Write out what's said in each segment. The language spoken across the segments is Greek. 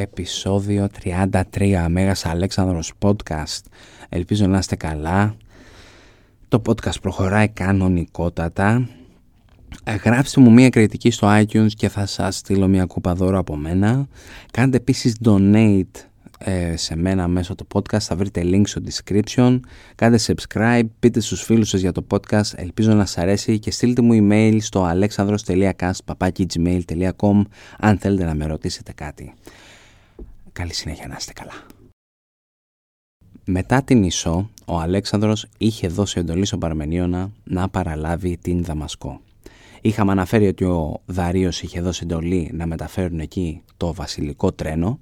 επεισόδιο 33 Μέγας Αλέξανδρος Podcast. Ελπίζω να είστε καλά. Το podcast προχωράει κανονικότατα. Γράψτε μου μια κριτική στο iTunes και θα σας στείλω μια κούπα δώρο από μένα. Κάντε επίσης donate ε, σε μένα μέσω του podcast. Θα βρείτε link στο description. Κάντε subscribe, πείτε στους φίλους σας για το podcast. Ελπίζω να σας αρέσει και στείλτε μου email στο alexandros.cast.gmail.com αν θέλετε να με ρωτήσετε κάτι καλή συνέχεια να είστε καλά μετά την Ισό, ο Αλέξανδρος είχε δώσει εντολή στον Παρμενίωνα να παραλάβει την Δαμασκό. Είχαμε αναφέρει ότι ο Δαρίος είχε δώσει εντολή να μεταφέρουν εκεί το βασιλικό τρένο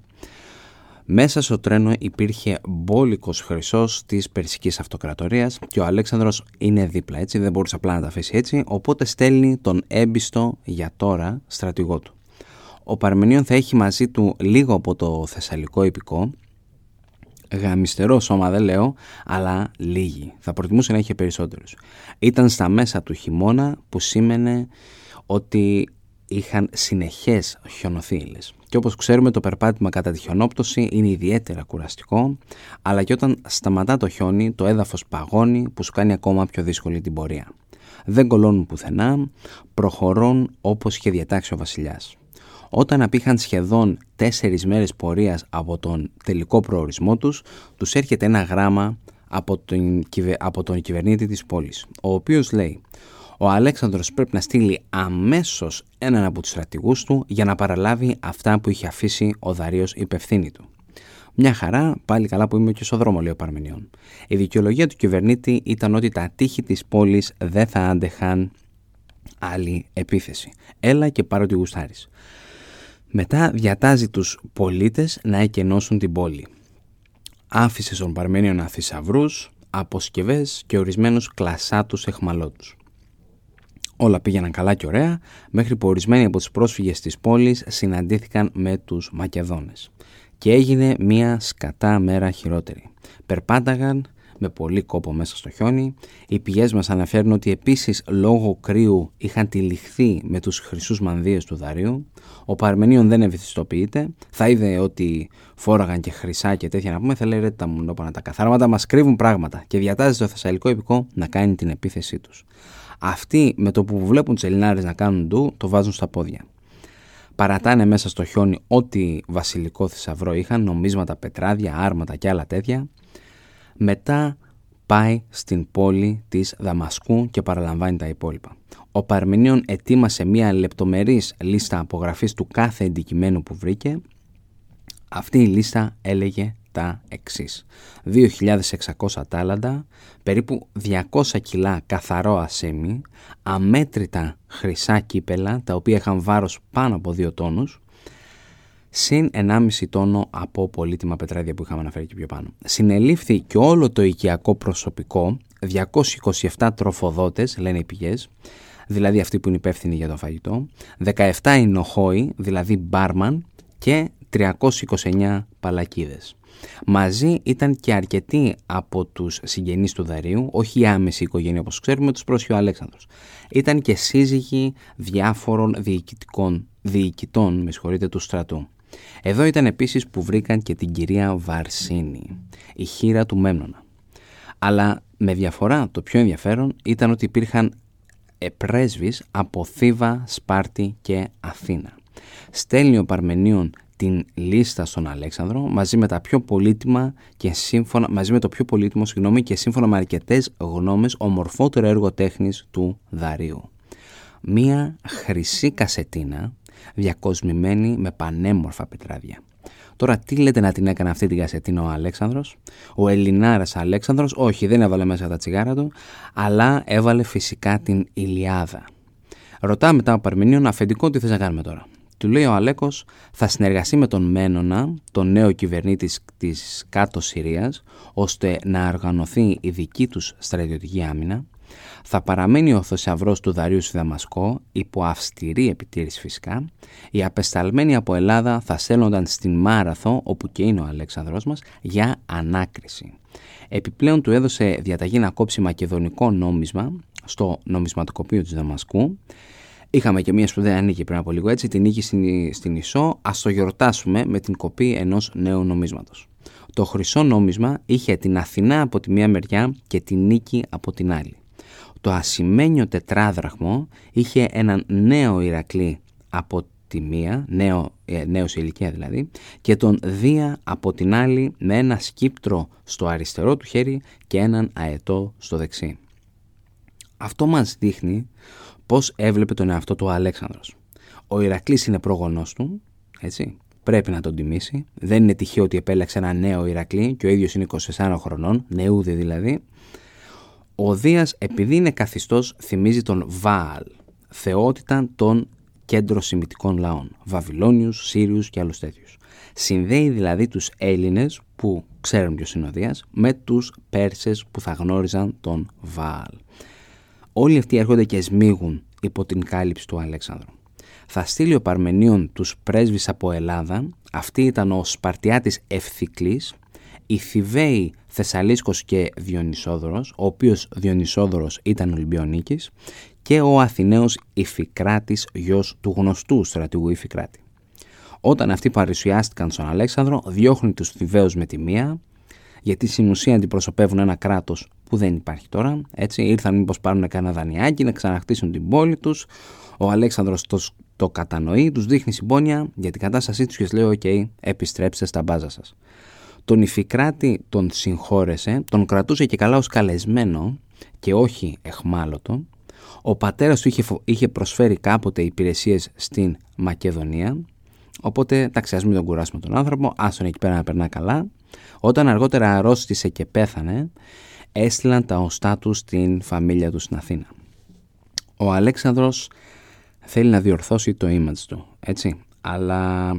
μέσα στο τρένο υπήρχε μπόλικος χρυσός της Περσικής Αυτοκρατορίας και ο Αλέξανδρος είναι δίπλα έτσι, δεν μπορούσε απλά να τα αφήσει έτσι, οπότε στέλνει τον έμπιστο για τώρα στρατηγό του. Ο Παρμενίων θα έχει μαζί του λίγο από το Θεσσαλικό υπηκό, γαμιστερό σώμα δεν λέω, αλλά λίγοι. Θα προτιμούσε να είχε περισσότερους. Ήταν στα μέσα του χειμώνα που σήμαινε ότι είχαν συνεχές χιονοθύλες. Και όπως ξέρουμε το περπάτημα κατά τη χιονόπτωση είναι ιδιαίτερα κουραστικό, αλλά και όταν σταματά το χιόνι το έδαφος παγώνει που σου κάνει ακόμα πιο δύσκολη την πορεία. Δεν κολώνουν πουθενά, προχωρούν όπως είχε διατάξει ο βασιλιάς. Όταν απήχαν σχεδόν τέσσερις μέρες πορείας από τον τελικό προορισμό τους, τους έρχεται ένα γράμμα από τον, από τον κυβερνήτη της πόλης, ο οποίος λέει ο Αλέξανδρος πρέπει να στείλει αμέσως έναν από τους στρατηγούς του για να παραλάβει αυτά που είχε αφήσει ο Δαρίος υπευθύνη του. Μια χαρά, πάλι καλά που είμαι και στο δρόμο, λέει ο Παρμενιών. Η δικαιολογία του κυβερνήτη ήταν ότι τα τείχη της πόλης δεν θα άντεχαν άλλη επίθεση. Έλα και πάρω τη γουστάρις. Μετά διατάζει τους πολίτες να εκενώσουν την πόλη. Άφησε στον Παρμενιώνα θησαυρούς, αποσκευές και ορισμένους κλασάτους εχμαλώτους. Όλα πήγαιναν καλά και ωραία, μέχρι που ορισμένοι από τους πρόσφυγες της πόλης συναντήθηκαν με τους Μακεδόνες. Και έγινε μία σκατά μέρα χειρότερη. Περπάταγαν με πολύ κόπο μέσα στο χιόνι. Οι πηγές μας αναφέρουν ότι επίσης λόγω κρύου είχαν τυλιχθεί με τους χρυσούς μανδύες του Δαρίου. Ο Παρμενίων δεν ευηθιστοποιείται. Θα είδε ότι φόραγαν και χρυσά και τέτοια να πούμε. Θα λέει ρε τα μουνόπανα τα καθάρματα μας κρύβουν πράγματα και διατάζει το Θεσσαλικό Επικό να κάνει την επίθεσή τους. Αυτοί με το που βλέπουν τις Ελληνάρες να κάνουν ντου, το βάζουν στα πόδια. Παρατάνε μέσα στο χιόνι ό,τι βασιλικό θησαυρό είχαν, νομίσματα, πετράδια, άρματα και άλλα τέτοια. Μετά πάει στην πόλη της Δαμασκού και παραλαμβάνει τα υπόλοιπα. Ο Παρμενίων ετοίμασε μια λεπτομερής λίστα απογραφής του κάθε αντικειμένου που βρήκε. Αυτή η λίστα έλεγε τα εξής. 2.600 τάλαντα, περίπου 200 κιλά καθαρό ασέμι, αμέτρητα χρυσά κύπελα, τα οποία είχαν βάρος πάνω από 2 τόνους, συν 1,5 τόνο από πολύτιμα πετράδια που είχαμε αναφέρει και πιο πάνω. Συνελήφθη και όλο το οικιακό προσωπικό, 227 τροφοδότες, λένε οι πηγές, δηλαδή αυτοί που είναι υπεύθυνοι για το φαγητό, 17 εινοχόοι, δηλαδή μπάρμαν και 329 παλακίδες. Μαζί ήταν και αρκετοί από τους συγγενείς του Δαρίου, όχι η άμεση οικογένεια όπως ξέρουμε, τους πρόσχει ο Αλέξανδρος. Ήταν και σύζυγοι διάφορων διοικητικών, διοικητών με συγχωρείτε, του στρατού. Εδώ ήταν επίσης που βρήκαν και την κυρία Βαρσίνη, η χείρα του Μέμνονα. Αλλά με διαφορά το πιο ενδιαφέρον ήταν ότι υπήρχαν πρέσβεις από Θήβα, Σπάρτη και Αθήνα. Στέλνει ο Παρμενίων την λίστα στον Αλέξανδρο μαζί με τα πιο πολύτιμα και σύμφωνα, μαζί με το πιο πολύτιμο συγγνώμη, και σύμφωνα με αρκετές γνώμες ομορφότερο έργο τέχνης του Δαρίου. Μία χρυσή κασετίνα διακοσμημένη με πανέμορφα πετράδια. Τώρα τι λέτε να την έκανε αυτή την κασετίνα ο Αλέξανδρος; Ο Ελληνάρας Αλέξανδρος όχι δεν έβαλε μέσα τα τσιγάρα του αλλά έβαλε φυσικά την Ηλιάδα. Ρωτάμε μετά ο Παρμηνίων αφεντικό τι θες να κάνουμε τώρα; Του λέει ο Αλέκος θα συνεργαστεί με τον Μένονα, τον νέο κυβερνήτης της κάτω Συρίας, ώστε να οργανωθεί η δική τους στρατιωτική άμυνα. Θα παραμένει ο θησαυρός του Δαρίου στη Δαμασκό, υπό αυστηρή επιτήρηση φυσικά. Οι απεσταλμένοι από Ελλάδα θα στέλνονταν στην Μάραθο, όπου και είναι ο Αλέξανδρος μας, για ανάκριση. Επιπλέον του έδωσε διαταγή να κόψει μακεδονικό νόμισμα στο νομισματικοπείο της Δαμασκού Είχαμε και μια σπουδαία νίκη πριν από λίγο έτσι, την νίκη στην, στην Ισό, ας το γιορτάσουμε με την κοπή ενός νέου νομίσματος. Το χρυσό νόμισμα είχε την Αθηνά από τη μία μεριά και την νίκη από την άλλη. Το ασημένιο τετράδραχμο είχε έναν νέο Ηρακλή από τη μία, νέο, ε, νέος σε ηλικία δηλαδή, και τον Δία από την άλλη με ένα σκύπτρο στο αριστερό του χέρι και έναν αετό στο δεξί. Αυτό μας δείχνει πώς έβλεπε τον εαυτό του ο Αλέξανδρος. Ο Ηρακλής είναι πρόγονός του, έτσι, πρέπει να τον τιμήσει. Δεν είναι τυχαίο ότι επέλεξε ένα νέο Ηρακλή και ο ίδιος είναι 24 χρονών, νεούδη δηλαδή. Ο Δίας επειδή είναι καθιστός θυμίζει τον Βάαλ, θεότητα των κέντρο σημητικών λαών, Βαβυλώνιους, Σύριους και άλλους τέτοιους. Συνδέει δηλαδή τους Έλληνες που ξέρουν ποιος είναι ο Δίας με τους Πέρσες που θα γνώριζαν τον Βάαλ. Όλοι αυτοί έρχονται και σμίγουν υπό την κάλυψη του Αλέξανδρου. Θα στείλει ο Παρμενίων τους πρέσβεις από Ελλάδα, αυτή ήταν ο Σπαρτιάτης Ευθυκλής, οι Θηβαίοι Θεσσαλίσκος και Διονυσόδωρος, ο οποίος Διονυσόδωρος ήταν Ολυμπιονίκης και ο Αθηναίος Ιφικράτης γιος του γνωστού στρατηγού Ιφικράτη. Όταν αυτοί παρουσιάστηκαν στον Αλέξανδρο, διώχνει τους Θηβαίους με τη μία, γιατί στην ουσία αντιπροσωπεύουν ένα κράτος που δεν υπάρχει τώρα. Έτσι, ήρθαν μήπως πάρουν κανένα δανειάκι να ξαναχτίσουν την πόλη τους. Ο Αλέξανδρος το, το κατανοεί, τους δείχνει συμπόνια για την κατάστασή τους και λέει: «OK, επιστρέψτε στα μπάζα σας». Τον Ιφικράτη τον συγχώρεσε, τον κρατούσε και καλά ως καλεσμένο και όχι εχμάλωτο ο πατέρας του είχε, είχε προσφέρει κάποτε υπηρεσίες στην Μακεδονία, οπότε εντάξει ας μην τον κουράσουμε τον άνθρωπο, άστον εκεί πέρα να περνά καλά. Όταν αργότερα αρρώστησε και πέθανε, έστειλαν τα οστά του στην φαμίλια του στην Αθήνα. Ο Αλέξανδρος θέλει να διορθώσει το image του, έτσι, αλλά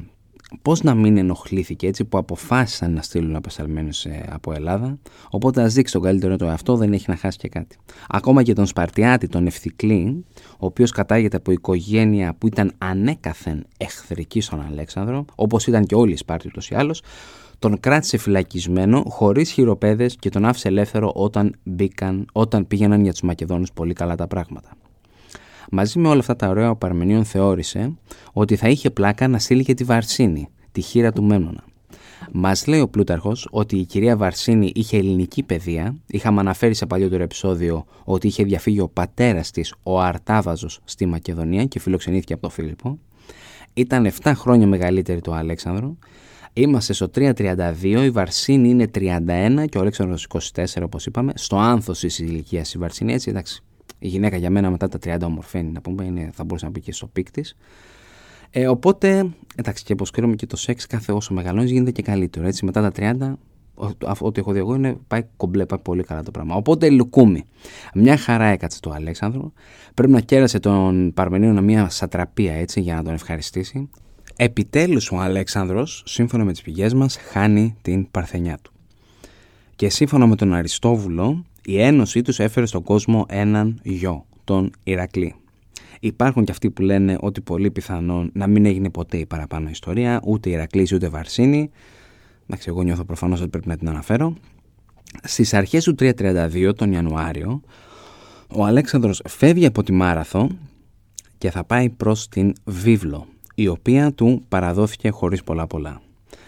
Πώς να μην ενοχλήθηκε έτσι που αποφάσισαν να στείλουν απεσταλμένους ε, από Ελλάδα. Οπότε ας δείξει τον καλύτερο το εαυτό, δεν έχει να χάσει και κάτι. Ακόμα και τον Σπαρτιάτη, τον Ευθυκλή, ο οποίος κατάγεται από οικογένεια που ήταν ανέκαθεν εχθρική στον Αλέξανδρο, όπως ήταν και όλοι οι Σπάρτιοι ούτως ή άλλως, τον κράτησε φυλακισμένο, χωρίς χειροπέδες και τον άφησε ελεύθερο όταν, μπήκαν, όταν πήγαιναν για τους Μακεδόνους πολύ καλά τα πράγματα. Μαζί με όλα αυτά τα ωραία ο Παρμενίων θεώρησε ότι θα είχε πλάκα να στείλει και τη Βαρσίνη, τη χείρα του Μέμνονα. Μας λέει ο Πλούταρχος ότι η κυρία Βαρσίνη είχε ελληνική παιδεία. Είχαμε αναφέρει σε παλιότερο επεισόδιο ότι είχε διαφύγει ο πατέρας της, ο Αρτάβαζος, στη Μακεδονία και φιλοξενήθηκε από τον Φίλιππο. Ήταν 7 χρόνια μεγαλύτερη του Αλέξανδρο. Είμαστε στο 332, η Βαρσίνη είναι 31 και ο Αλέξανδρος 24 όπως είπαμε. Στο άνθος της ηλικίας η Βαρσίνη έτσι εντάξει η γυναίκα για μένα μετά τα 30 ομορφαίνει, να πούμε, είναι, θα μπορούσε να μπει και στο peak της. Ε, οπότε, εντάξει, και όπως ξέρουμε και το σεξ, κάθε όσο μεγαλώνεις γίνεται και καλύτερο. Έτσι, μετά τα 30, ό,τι έχω δει εγώ είναι πάει κομπλέ, πάει πολύ καλά το πράγμα. Οπότε λουκούμι. Μια χαρά έκατσε του Αλέξανδρου. Πρέπει να κέρασε τον Παρμενίωνα μια σατραπία έτσι για να τον ευχαριστήσει. Επιτέλους ο Αλέξανδρος, σύμφωνα με τις πηγές μας, χάνει την παρθενιά του. Και σύμφωνα με τον Αριστόβουλο, η ένωσή τους έφερε στον κόσμο έναν γιο, τον Ηρακλή. Υπάρχουν και αυτοί που λένε ότι πολύ πιθανόν να μην έγινε ποτέ η παραπάνω ιστορία, ούτε Ηρακλής ούτε Βαρσίνη. Εντάξει, εγώ νιώθω προφανώς ότι πρέπει να την αναφέρω. Στις αρχές του 332, τον Ιανουάριο, ο Αλέξανδρος φεύγει από τη Μάραθο και θα πάει προς την Βίβλο, η οποία του παραδόθηκε χωρίς πολλά πολλά.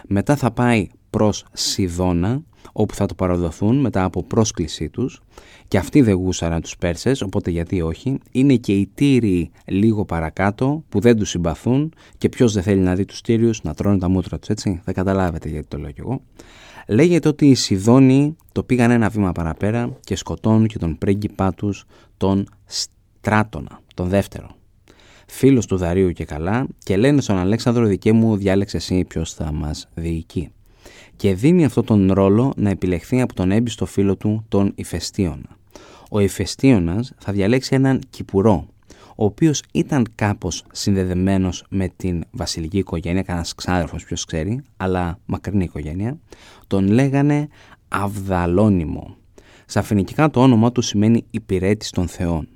Μετά θα πάει προς Σιδώνα, όπου θα το παραδοθούν μετά από πρόσκλησή τους και αυτοί δεν γούσαραν τους Πέρσες, οπότε γιατί όχι. Είναι και οι Τύριοι λίγο παρακάτω που δεν τους συμπαθούν και ποιος δεν θέλει να δει τους Τύριους να τρώνε τα μούτρα τους, έτσι. Θα καταλάβετε γιατί το λέω κι εγώ. Λέγεται ότι οι Σιδόνοι το πήγαν ένα βήμα παραπέρα και σκοτώνουν και τον πρίγκιπά τους τον Στράτονα, τον δεύτερο. Φίλος του Δαρίου και καλά και λένε στον Αλέξανδρο δικέ μου διάλεξε εσύ ποιος θα μας διοικεί και δίνει αυτόν τον ρόλο να επιλεχθεί από τον έμπιστο φίλο του, τον Ηφαιστίωνα. Ο Ηφαιστίωνας θα διαλέξει έναν Κυπουρό, ο οποίος ήταν κάπως συνδεδεμένος με την βασιλική οικογένεια, κανένας ξάδερφος ποιος ξέρει, αλλά μακρινή οικογένεια, τον λέγανε Αυδαλόνιμο. Στα φοινικικά το όνομα του σημαίνει υπηρέτης των θεών.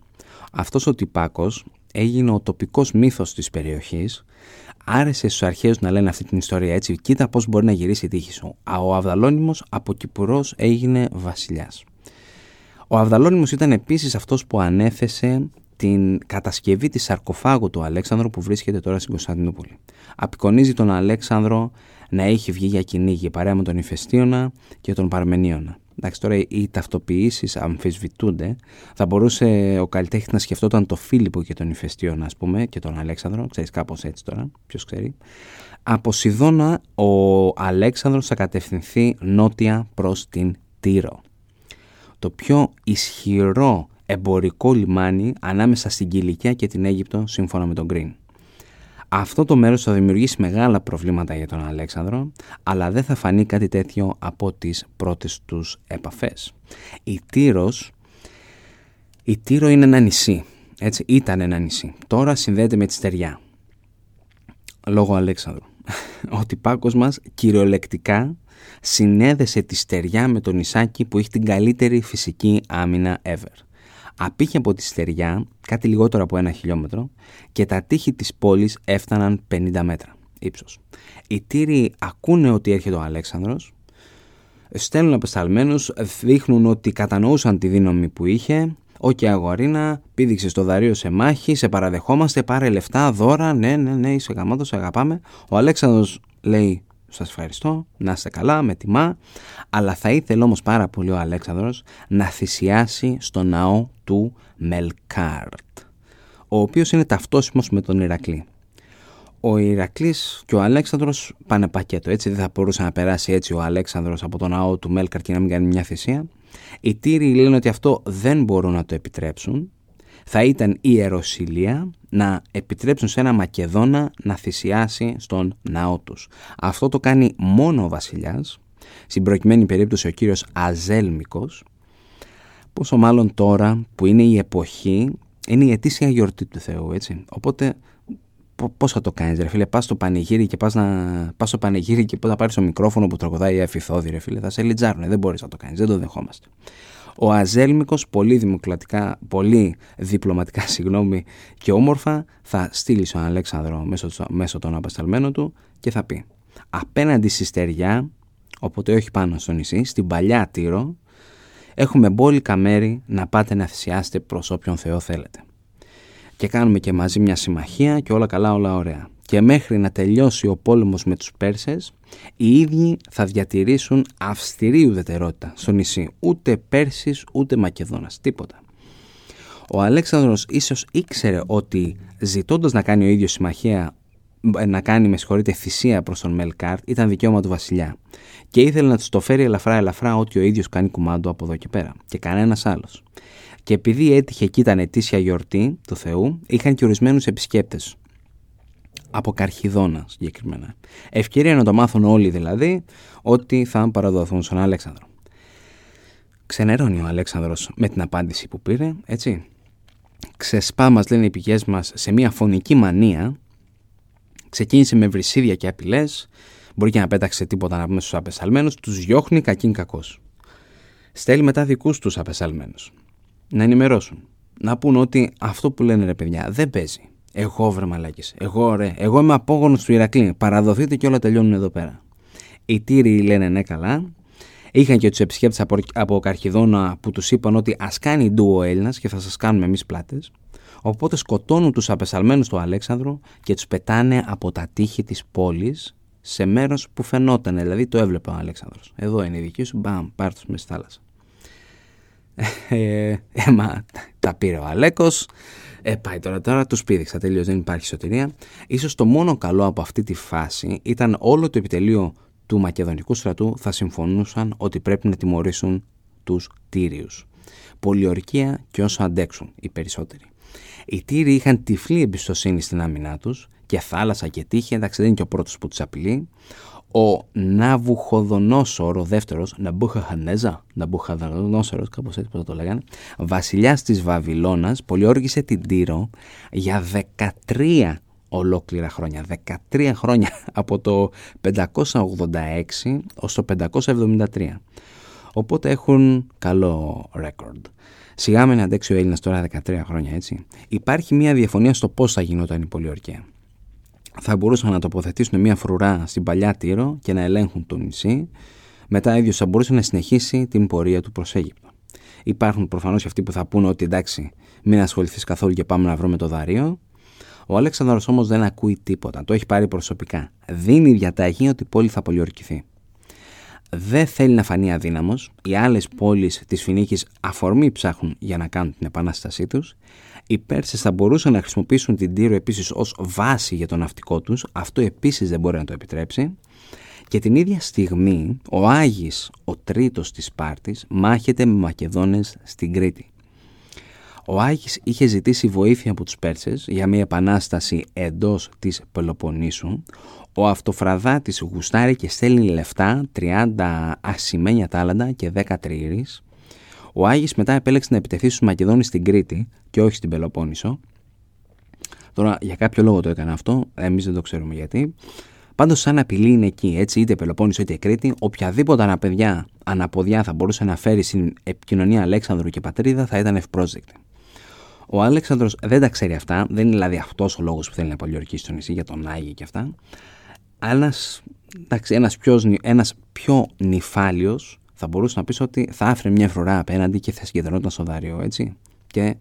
Αυτός ο τυπάκος έγινε ο τοπικός μύθος της περιοχής άρεσε στους αρχαίους να λένε αυτή την ιστορία έτσι. Κοίτα πώς μπορεί να γυρίσει η τύχη σου. Ο Αυδαλόνιμο από Κυπουρό έγινε βασιλιάς. Ο Αυδαλόνιμος ήταν επίσης αυτός που ανέθεσε την κατασκευή της σαρκοφάγου του Αλέξανδρου που βρίσκεται τώρα στην Κωνσταντινούπολη. Απεικονίζει τον Αλέξανδρο να έχει βγει για κυνήγι παρέα με τον Ιφαιστίωνα και τον Παρμενίωνα. Εντάξει, τώρα οι ταυτοποιήσεις αμφισβητούνται. Θα μπορούσε ο καλλιτέχνης να σκεφτόταν το Φίλιππο και τον Ιφαιστίωνα, ας πούμε, και τον Αλέξανδρο. Ξέρεις, κάπως έτσι τώρα. Ποιος ξέρει. Από Σιδώνα ο Αλέξανδρος θα κατευθυνθεί νότια προς την Τύρο. Το πιο ισχυρό εμπορικό λιμάνι ανάμεσα στην Κιλικία και την Αίγυπτο σύμφωνα με τον Γκριν. Αυτό το μέρος θα δημιουργήσει μεγάλα προβλήματα για τον Αλέξανδρο, αλλά δεν θα φανεί κάτι τέτοιο από τις πρώτες τους επαφές. Η Τύρος, η Τύρο είναι ένα νησί, έτσι, ήταν ένα νησί. Τώρα συνδέεται με τη στεριά, λόγω Αλέξανδρου. Ο τυπάκος μας κυριολεκτικά συνέδεσε τη στεριά με τον νησάκι που έχει την καλύτερη φυσική άμυνα ever απήχε από τη στεριά κάτι λιγότερο από ένα χιλιόμετρο και τα τείχη της πόλης έφταναν 50 μέτρα ύψος. Οι τύροι ακούνε ότι έρχεται ο Αλέξανδρος, στέλνουν απεσταλμένους, δείχνουν ότι κατανοούσαν τη δύναμη που είχε OK, okay, αγορίνα, πήδηξες το Δαρείο σε μάχη, σε παραδεχόμαστε, πάρε λεφτά, δώρα, ναι, ναι, ναι, είσαι γαμάτος, σε αγαπάμε. Ο Αλέξανδρος λέει, σας ευχαριστώ, να είστε καλά, με τιμά, αλλά θα ήθελε όμως πάρα πολύ ο Αλέξανδρος να θυσιάσει στο ναό του Μελκάρτ, ο οποίος είναι ταυτόσιμος με τον Ηρακλή. Ο Ηρακλής και ο Αλέξανδρος πάνε πακέτο, έτσι δεν θα μπορούσε να περάσει έτσι ο Αλέξανδρος από τον ναό του Μέλκαρτ και να μην κάνει μια θυσία. Οι Τύροι λένε ότι αυτό δεν μπορούν να το επιτρέψουν θα ήταν η Ιεροσιλία να επιτρέψουν σε ένα Μακεδόνα να θυσιάσει στον ναό τους. Αυτό το κάνει μόνο ο βασιλιάς, στην προκειμένη περίπτωση ο κύριος Αζέλμικος, πόσο μάλλον τώρα που είναι η εποχή, είναι η ετήσια γιορτή του Θεού, έτσι. Οπότε πώς θα το κάνεις ρε φίλε, πας στο πανηγύρι και πας, να... πας στο πανηγύρι και πώς θα πάρεις το μικρόφωνο που τραγουδάει η Εφηθόδη ρε φίλε, θα σε λιτζάρουνε, δεν μπορείς να το κάνεις, δεν το δεχόμαστε. Ο Αζέλμικος πολύ, δημοκρατικά, πολύ διπλωματικά συγγνώμη, και όμορφα θα στείλει στον Αλέξανδρο μέσω, μέσω των απασταλμένων του και θα πει απέναντι στη στεριά, οπότε όχι πάνω στο νησί, στην παλιά Τύρο, έχουμε μπόλικα μέρη να πάτε να θυσιάσετε προς όποιον Θεό θέλετε. Και κάνουμε και μαζί μια συμμαχία και όλα καλά όλα ωραία και μέχρι να τελειώσει ο πόλεμος με τους Πέρσες, οι ίδιοι θα διατηρήσουν αυστηρή ουδετερότητα στο νησί. Ούτε Πέρσης ούτε Μακεδόνας, τίποτα. Ο Αλέξανδρος ίσως ήξερε ότι ζητώντας να κάνει ο ίδιος συμμαχία να κάνει με συγχωρείτε θυσία προς τον Μελκάρτ ήταν δικαίωμα του βασιλιά και ήθελε να τους το φέρει ελαφρά ελαφρά ότι ο ίδιος κάνει κουμάντο από εδώ και πέρα και κανένας άλλος. Και επειδή έτυχε εκεί ήταν ετήσια γιορτή του Θεού είχαν και ορισμένους επισκέπτες από Καρχιδόνα συγκεκριμένα. Ευκαιρία να το μάθουν όλοι δηλαδή ότι θα παραδοθούν στον Αλέξανδρο. Ξενερώνει ο Αλέξανδρος με την απάντηση που πήρε, έτσι. Ξεσπά μας λένε οι πηγές μας σε μια φωνική μανία. Ξεκίνησε με βρυσίδια και απειλές. Μπορεί και να πέταξε τίποτα να πούμε στους απεσαλμένους. Τους διώχνει κακήν κακός. Στέλνει μετά δικούς τους απεσαλμένους. Να ενημερώσουν. Να πούν ότι αυτό που λένε ρε παιδιά δεν παίζει. Εγώ βρε μαλάκες. Εγώ ρε. Εγώ είμαι απόγονος του Ηρακλή. Παραδοθείτε και όλα τελειώνουν εδώ πέρα. Οι τύροι λένε ναι καλά. Είχαν και τους επισκέπτες από, από Καρχιδόνα που τους είπαν ότι ας κάνει ντου ο Έλληνας και θα σας κάνουμε εμείς πλάτες. Οπότε σκοτώνουν τους απεσαλμένους του Αλέξανδρου και τους πετάνε από τα τείχη της πόλης σε μέρος που φαινόταν. Δηλαδή το έβλεπε ο Αλέξανδρος. Εδώ είναι η δική σου. Μπαμ, πάρ τους με στη θάλασσα. Ε, ε, μα, τα πήρε ο Αλέκος ε, πάει τώρα, τώρα του πήδηξα τελείως, δεν υπάρχει σωτηρία. Ίσως το μόνο καλό από αυτή τη φάση ήταν όλο το επιτελείο του Μακεδονικού στρατού θα συμφωνούσαν ότι πρέπει να τιμωρήσουν τους Τύριους. Πολιορκία και όσο αντέξουν οι περισσότεροι. Οι Τύριοι είχαν τυφλή εμπιστοσύνη στην άμυνά τους και θάλασσα και τύχη, εντάξει δεν είναι και ο πρώτος που τους απειλεί. Ο Ναβουχοδονόσορο, ο δεύτερος, Ναμπούχαχανέζα, Ναμπούχαδονόσορος, κάπως έτσι πώς το λέγανε, βασιλιάς της Βαβυλώνας, πολιόργησε την Τύρο για 13 ολόκληρα χρόνια, 13 χρόνια από το 586 ως το 573. Οπότε έχουν καλό ρέκορντ. Σιγά με να αντέξει ο Έλληνας τώρα 13 χρόνια, έτσι. Υπάρχει μια διαφωνία στο πώς θα γινόταν η πολιορκία θα μπορούσαν να τοποθετήσουν μια φρουρά στην παλιά Τύρο και να ελέγχουν το νησί. Μετά ίδιος θα μπορούσε να συνεχίσει την πορεία του προς Αίγυπτο. Υπάρχουν προφανώς και αυτοί που θα πούνε ότι εντάξει, μην ασχοληθείς καθόλου και πάμε να βρούμε το δάριο. Ο Αλέξανδρος όμως δεν ακούει τίποτα. Το έχει πάρει προσωπικά. Δίνει διαταγή ότι η πόλη θα πολιορκηθεί. Δεν θέλει να φανεί αδύναμος. Οι άλλες πόλεις της Φινίκης αφορμή ψάχνουν για να κάνουν την επανάστασή τους. Οι Πέρσες θα μπορούσαν να χρησιμοποιήσουν την Τύρο επίσης ως βάση για το ναυτικό τους. Αυτό επίσης δεν μπορεί να το επιτρέψει. Και την ίδια στιγμή ο Άγης, ο τρίτος της Σπάρτης, μάχεται με Μακεδόνες στην Κρήτη. Ο Άγης είχε ζητήσει βοήθεια από τους Πέρσες για μια επανάσταση εντός της Πελοποννήσου. Ο Αυτοφραδάτης γουστάρει και στέλνει λεφτά, 30 ασημένια τάλαντα και 10 τριήρης. Ο Άγης μετά επέλεξε να επιτεθεί στους Μακεδόνες στην Κρήτη και όχι στην Πελοπόννησο. Τώρα για κάποιο λόγο το έκανε αυτό, εμείς δεν το ξέρουμε γιατί. Πάντως, σαν απειλή είναι εκεί, έτσι, είτε Πελοπόννησο είτε Κρήτη, οποιαδήποτε αναπαιδιά, αναποδιά θα μπορούσε να φέρει στην επικοινωνία Αλέξανδρου και Πατρίδα θα ήταν ευπρόσδεκτη. Ο Αλέξανδρος δεν τα ξέρει αυτά, δεν είναι δηλαδή αυτός ο λόγος που θέλει να πολιορκήσει το νησί για τον Άγιο και αυτά. Ένας ένας πιο, ένας πιο νυφάλιος θα μπορούσε να πεις ότι θα άφρε μια φρουρά απέναντι και θα συγκεντρωνόταν στο δάριο, έτσι. Και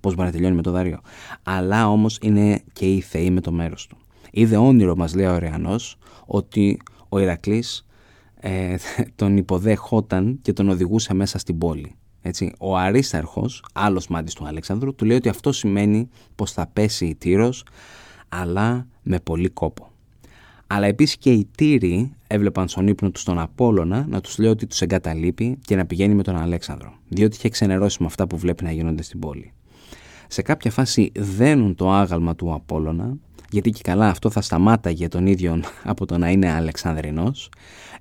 πώς μπορεί να τελειώνει με το δάριο. Αλλά όμως είναι και οι θεοί με το μέρος του. Είδε όνειρο, μας λέει ο Ωρεανός, ότι ο Ηρακλής ε, τον υποδέχόταν και τον οδηγούσε μέσα στην πόλη. Έτσι, ο Αρίσταρχος, άλλος μάτις του Αλεξάνδρου, του λέει ότι αυτό σημαίνει πως θα πέσει η Τύρος, αλλά με πολύ κόπο. Αλλά επίσης και οι Τύροι έβλεπαν στον ύπνο τους τον Απόλλωνα να τους λέει ότι τους εγκαταλείπει και να πηγαίνει με τον Αλέξανδρο, διότι είχε ξενερώσει με αυτά που βλέπει να γίνονται στην πόλη. Σε κάποια φάση δένουν το άγαλμα του Απόλλωνα γιατί και καλά αυτό θα σταμάταγε τον ίδιο από το να είναι Αλεξανδρινός.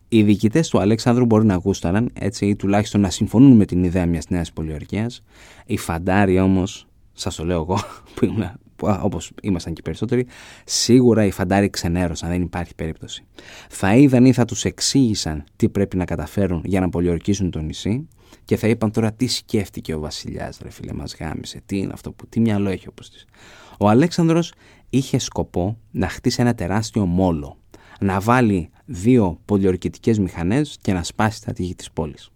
Οι διοικητές του Αλέξανδρου μπορεί να γούσταραν έτσι ή τουλάχιστον να συμφωνούν με την ιδέα μιας νέας πολιορκίας. Οι φαντάροι όμως, σας το λέω εγώ, που ήμουν όπως ήμασταν και οι περισσότεροι, σίγουρα οι φαντάροι ξενέρωσαν, δεν υπάρχει περίπτωση. Θα είδαν ή θα τους εξήγησαν τι πρέπει να καταφέρουν για να πολιορκήσουν το νησί και θα είπαν τώρα τι σκέφτηκε ο Βασιλιάς, ρε φίλε, μας γάμισε, τι είναι αυτό που, τι μυαλό έχει όπως της. Ο Αλέξανδρος είχε σκοπό να χτίσει ένα τεράστιο μόλο, να βάλει δύο πολιορκητικές μηχανές και να σπάσει τα τείχη της πόλης.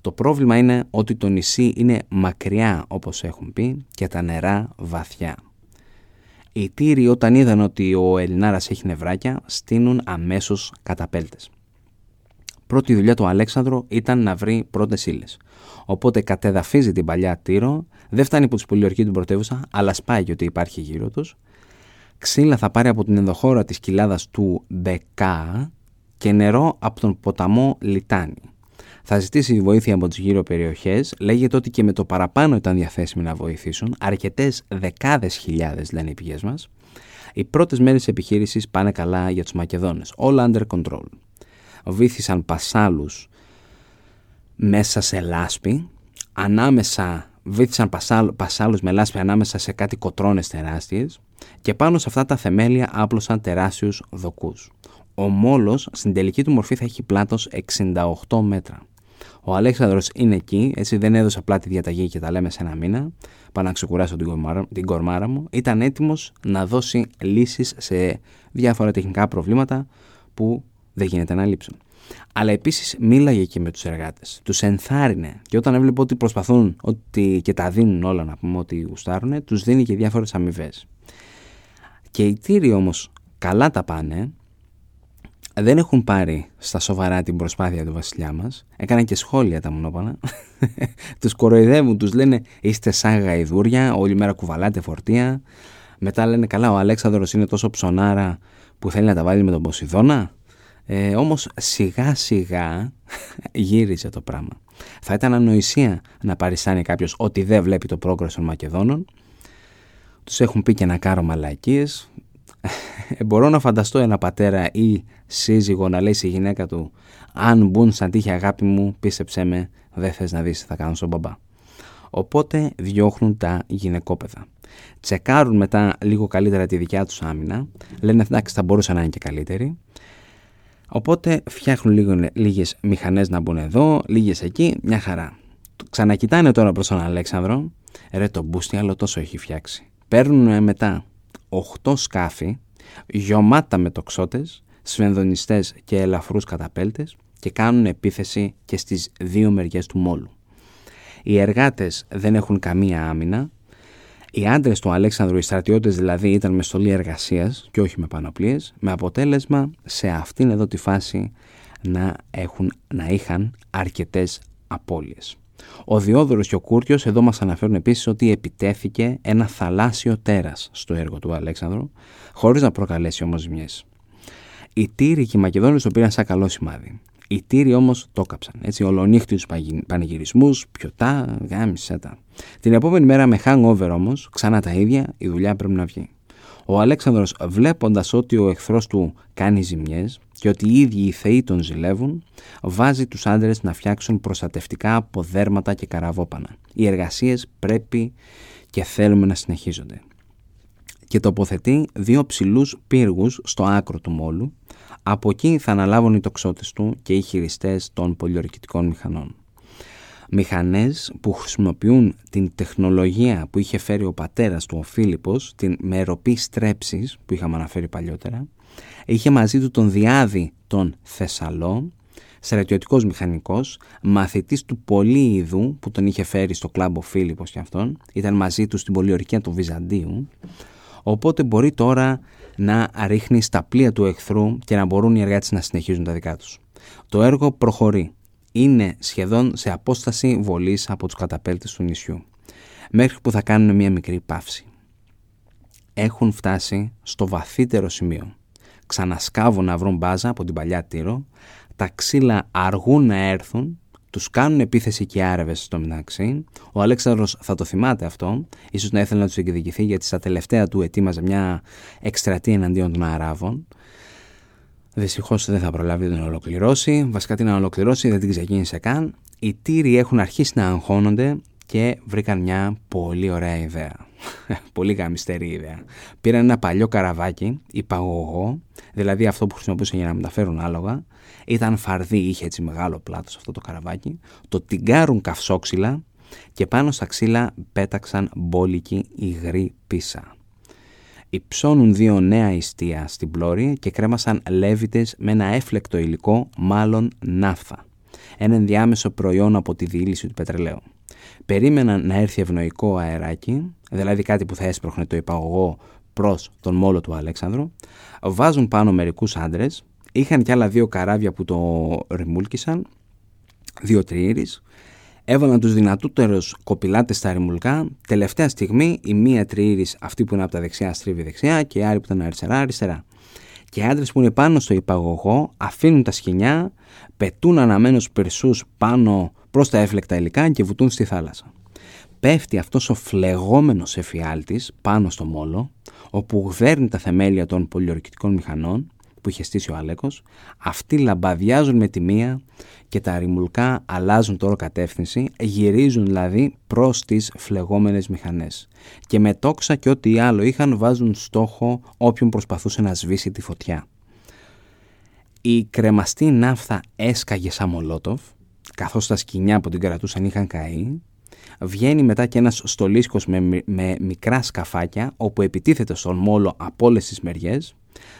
Το πρόβλημα είναι ότι το νησί είναι μακριά όπως έχουν πει και τα νερά βαθιά. Οι τύροι όταν είδαν ότι ο Ελληνάρας έχει νευράκια στείνουν αμέσως καταπέλτες. Πρώτη δουλειά του Αλέξανδρου ήταν να βρει πρώτες ύλες. Οπότε κατεδαφίζει την παλιά Τύρο, δεν φτάνει που τους πολιορκεί την πρωτεύουσα, αλλά σπάει ότι υπάρχει γύρω τους ξύλα θα πάρει από την ενδοχώρα της κοιλάδας του Μπεκά και νερό από τον ποταμό Λιτάνη. Θα ζητήσει βοήθεια από τις γύρω περιοχές. Λέγεται ότι και με το παραπάνω ήταν διαθέσιμοι να βοηθήσουν. Αρκετές δεκάδες χιλιάδες λένε οι πηγές μας. Οι πρώτες μέρες τη επιχείρησης πάνε καλά για τους Μακεδόνες. All under control. Βήθησαν πασάλους μέσα σε λάσπη. Ανάμεσα βήθησαν πασάλους με λάσπη ανάμεσα σε κάτι κοτρώνες τεράστιες και πάνω σε αυτά τα θεμέλια άπλωσαν τεράστιους δοκούς. Ο μόλος στην τελική του μορφή θα έχει πλάτος 68 μέτρα. Ο Αλέξανδρος είναι εκεί, έτσι δεν έδωσε απλά τη διαταγή και τα λέμε σε ένα μήνα, πάνω να ξεκουράσω την κορμάρα, την κορμάρα μου, ήταν έτοιμος να δώσει λύσεις σε διάφορα τεχνικά προβλήματα που δεν γίνεται να λείψουν. Αλλά επίσης μίλαγε και με τους εργάτες. Τους ενθάρρυνε. Και όταν έβλεπε ότι προσπαθούν ότι και τα δίνουν όλα να πούμε ότι γουστάρουν, τους δίνει και διάφορες αμοιβές. Και οι τύριοι όμως καλά τα πάνε, δεν έχουν πάρει στα σοβαρά την προσπάθεια του βασιλιά μας. Έκαναν και σχόλια τα μονόπανα. τους κοροϊδεύουν, τους λένε είστε σαν γαϊδούρια, όλη μέρα κουβαλάτε φορτία. Μετά λένε καλά, ο Αλέξανδρος είναι τόσο ψωνάρα που θέλει να τα βάλει με τον Ποσειδώνα. Ε, όμως σιγά σιγά γύρισε το πράγμα. Θα ήταν ανοησία να παριστάνει κάποιος ότι δεν βλέπει το πρόκρος των Μακεδόνων. Τους έχουν πει και να κάνω μαλακίες. Ε, μπορώ να φανταστώ ένα πατέρα ή σύζυγο να λέει στη γυναίκα του «Αν μπουν σαν τύχη αγάπη μου, πίστεψέ με, δεν θες να δεις, θα κάνω στον μπαμπά». Οπότε διώχνουν τα γυναικόπαιδα. Τσεκάρουν μετά λίγο καλύτερα τη δικιά τους άμυνα. Λένε εντάξει θα μπορούσε να είναι και καλύτερη. Οπότε φτιάχνουν λίγο, λίγες μηχανές να μπουν εδώ, λίγες εκεί, μια χαρά. Ξανακοιτάνε τώρα προς τον Αλέξανδρο, ρε το μπούστι άλλο τόσο έχει φτιάξει. Παίρνουν μετά 8 σκάφη, γιωμάτα με τοξότες, σφενδονιστές και ελαφρούς καταπέλτες και κάνουν επίθεση και στις δύο μεριές του μόλου. Οι εργάτες δεν έχουν καμία άμυνα. Οι άντρες του Αλέξανδρου, οι στρατιώτες δηλαδή, ήταν με στολή εργασίας και όχι με πανοπλίες, με αποτέλεσμα σε αυτήν εδώ τη φάση να, έχουν, να είχαν αρκετές απώλειες. Ο Διόδωρος και ο Κούρτιος εδώ μας αναφέρουν επίσης ότι επιτέθηκε ένα θαλάσσιο τέρας στο έργο του Αλέξανδρου, χωρίς να προκαλέσει όμως ζημιές. Οι Τύροι και οι Μακεδόνες το πήραν σαν καλό σημάδι. Οι Τύροι όμως το κάψαν. Έτσι, ολονύχτιους πανηγυρισμούς, πιωτά, γάμισε τα. Την επόμενη μέρα με hangover όμως, ξανά τα ίδια, η δουλειά πρέπει να βγει. Ο Αλέξανδρος βλέποντας ότι ο εχθρός του κάνει ζημιές και ότι οι ίδιοι οι θεοί τον ζηλεύουν, βάζει τους άντρες να φτιάξουν προστατευτικά αποδέρματα και καραβόπανα. Οι εργασίες πρέπει και θέλουμε να συνεχίζονται. Και τοποθετεί δύο ψηλούς πύργους στο άκρο του μόλου. Από εκεί θα αναλάβουν οι τοξότες του και οι χειριστές των πολιορκητικών μηχανών μηχανές που χρησιμοποιούν την τεχνολογία που είχε φέρει ο πατέρας του ο Φίλιππος, την μεροπή στρέψης που είχαμε αναφέρει παλιότερα, είχε μαζί του τον Διάδη τον Θεσσαλό, στρατιωτικός μηχανικός, μαθητής του Πολύειδου που τον είχε φέρει στο κλάμπο Φίλιππος και αυτόν, ήταν μαζί του στην πολιορκία του Βυζαντίου, οπότε μπορεί τώρα να ρίχνει στα πλοία του εχθρού και να μπορούν οι εργάτες να συνεχίζουν τα δικά τους. Το έργο προχωρεί είναι σχεδόν σε απόσταση βολής από τους καταπέλτες του νησιού, μέχρι που θα κάνουν μια μικρή παύση. Έχουν φτάσει στο βαθύτερο σημείο. Ξανασκάβουν να βρουν μπάζα από την παλιά Τύρο, τα ξύλα αργούν να έρθουν, τους κάνουν επίθεση και άραβες στο μεταξύ. Ο Αλέξανδρος θα το θυμάται αυτό, ίσως να ήθελε να τους εκδικηθεί γιατί στα τελευταία του ετοίμαζε μια εκστρατεία εναντίον των Αράβων Δυστυχώς δεν θα προλάβει να ολοκληρώσει. Βασικά την να ολοκληρώσει δεν την ξεκίνησε καν. Οι τύροι έχουν αρχίσει να αγχώνονται και βρήκαν μια πολύ ωραία ιδέα. πολύ γαμιστερή ιδέα. Πήραν ένα παλιό καραβάκι, υπαγωγό, δηλαδή αυτό που χρησιμοποιούσαν για να μεταφέρουν άλογα. Ήταν φαρδί, είχε έτσι μεγάλο πλάτος αυτό το καραβάκι. Το τυγκάρουν καυσόξυλα και πάνω στα ξύλα πέταξαν μπόλικη υγρή πίσα υψώνουν δύο νέα ιστία στην πλώρη και κρέμασαν λέβητες με ένα έφλεκτο υλικό, μάλλον ναύθα. Ένα ενδιάμεσο προϊόν από τη διήλυση του πετρελαίου. Περίμεναν να έρθει ευνοϊκό αεράκι, δηλαδή κάτι που θα έσπροχνε το υπαγωγό προς τον μόλο του Αλέξανδρου, βάζουν πάνω μερικούς άντρες, είχαν κι άλλα δύο καράβια που το ρημούλκησαν, δύο τριήρεις, Έβαλαν τους δυνατότερους κοπηλάτες στα ρημουλκά. Τελευταία στιγμή η μία τριήρης αυτή που είναι από τα δεξιά στρίβει δεξιά και η άλλη που ήταν αριστερά αριστερά. Και οι άντρες που είναι πάνω στο υπαγωγό αφήνουν τα σκηνιά, πετούν αναμένους περσούς πάνω προς τα έφλεκτα υλικά και βουτούν στη θάλασσα. Πέφτει αυτός ο φλεγόμενος εφιάλτης πάνω στο μόλο, όπου γδέρνει τα θεμέλια των πολιορκητικών μηχανών που είχε στήσει ο Άλεκος, αυτοί λαμπαδιάζουν με τη μία και τα ρημουλκά αλλάζουν τώρα κατεύθυνση, γυρίζουν δηλαδή προς τις φλεγόμενες μηχανές. Και με τόξα και ό,τι άλλο είχαν βάζουν στόχο όποιον προσπαθούσε να σβήσει τη φωτιά. Η κρεμαστή ναύθα έσκαγε σαν μολότοφ, καθώς τα σκηνιά που την κρατούσαν είχαν καεί, βγαίνει μετά και ένας στολίσκος με, με μικρά σκαφάκια όπου επιτίθεται στον μόλο από όλες τις μεριές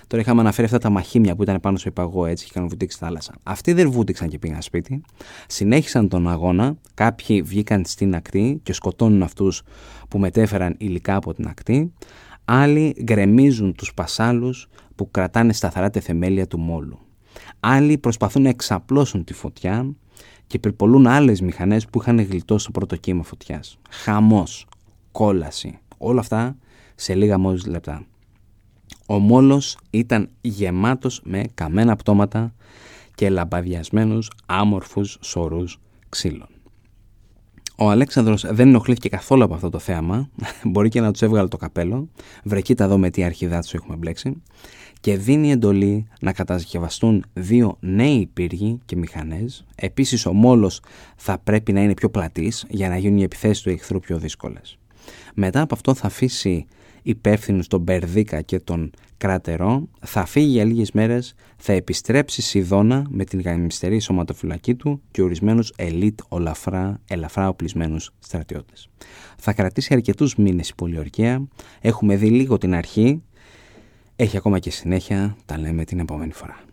Τώρα είχαμε αναφέρει αυτά τα μαχήμια που ήταν πάνω στο υπαγό έτσι και είχαν βουτήξει στη θάλασσα. Αυτοί δεν βούτυξαν και πήγαν σπίτι. Συνέχισαν τον αγώνα. Κάποιοι βγήκαν στην ακτή και σκοτώνουν αυτούς που μετέφεραν υλικά από την ακτή. Άλλοι γκρεμίζουν τους πασάλους που κρατάνε σταθερά τα θεμέλια του μόλου. Άλλοι προσπαθούν να εξαπλώσουν τη φωτιά και πυρπολούν άλλες μηχανές που είχαν γλιτώσει το πρώτο κύμα φωτιάς. Χαμός, κόλαση, όλα αυτά σε λίγα μόλις λεπτά. Ο μόλος ήταν γεμάτος με καμένα πτώματα και λαμπαδιασμένους άμορφους σωρούς ξύλων. Ο Αλέξανδρος δεν ενοχλήθηκε καθόλου από αυτό το θέαμα, μπορεί και να τους έβγαλε το καπέλο, βρεκείτε εδώ με τι αρχιδά τους έχουμε μπλέξει, και δίνει εντολή να κατασκευαστούν δύο νέοι πύργοι και μηχανές. Επίσης ο μόλος θα πρέπει να είναι πιο πλατής για να γίνουν οι επιθέσεις του εχθρού πιο δύσκολες. Μετά από αυτό θα αφήσει υπεύθυνους τον Περδίκα και τον Κράτερο, θα φύγει για λίγες μέρες, θα επιστρέψει Σιδώνα με την γαμιστερή σωματοφυλακή του και ορισμένους ελίτ ολαφρά, ελαφρά οπλισμένους στρατιώτες. Θα κρατήσει αρκετούς μήνες η πολιορκία, έχουμε δει λίγο την αρχή, έχει ακόμα και συνέχεια, τα λέμε την επόμενη φορά.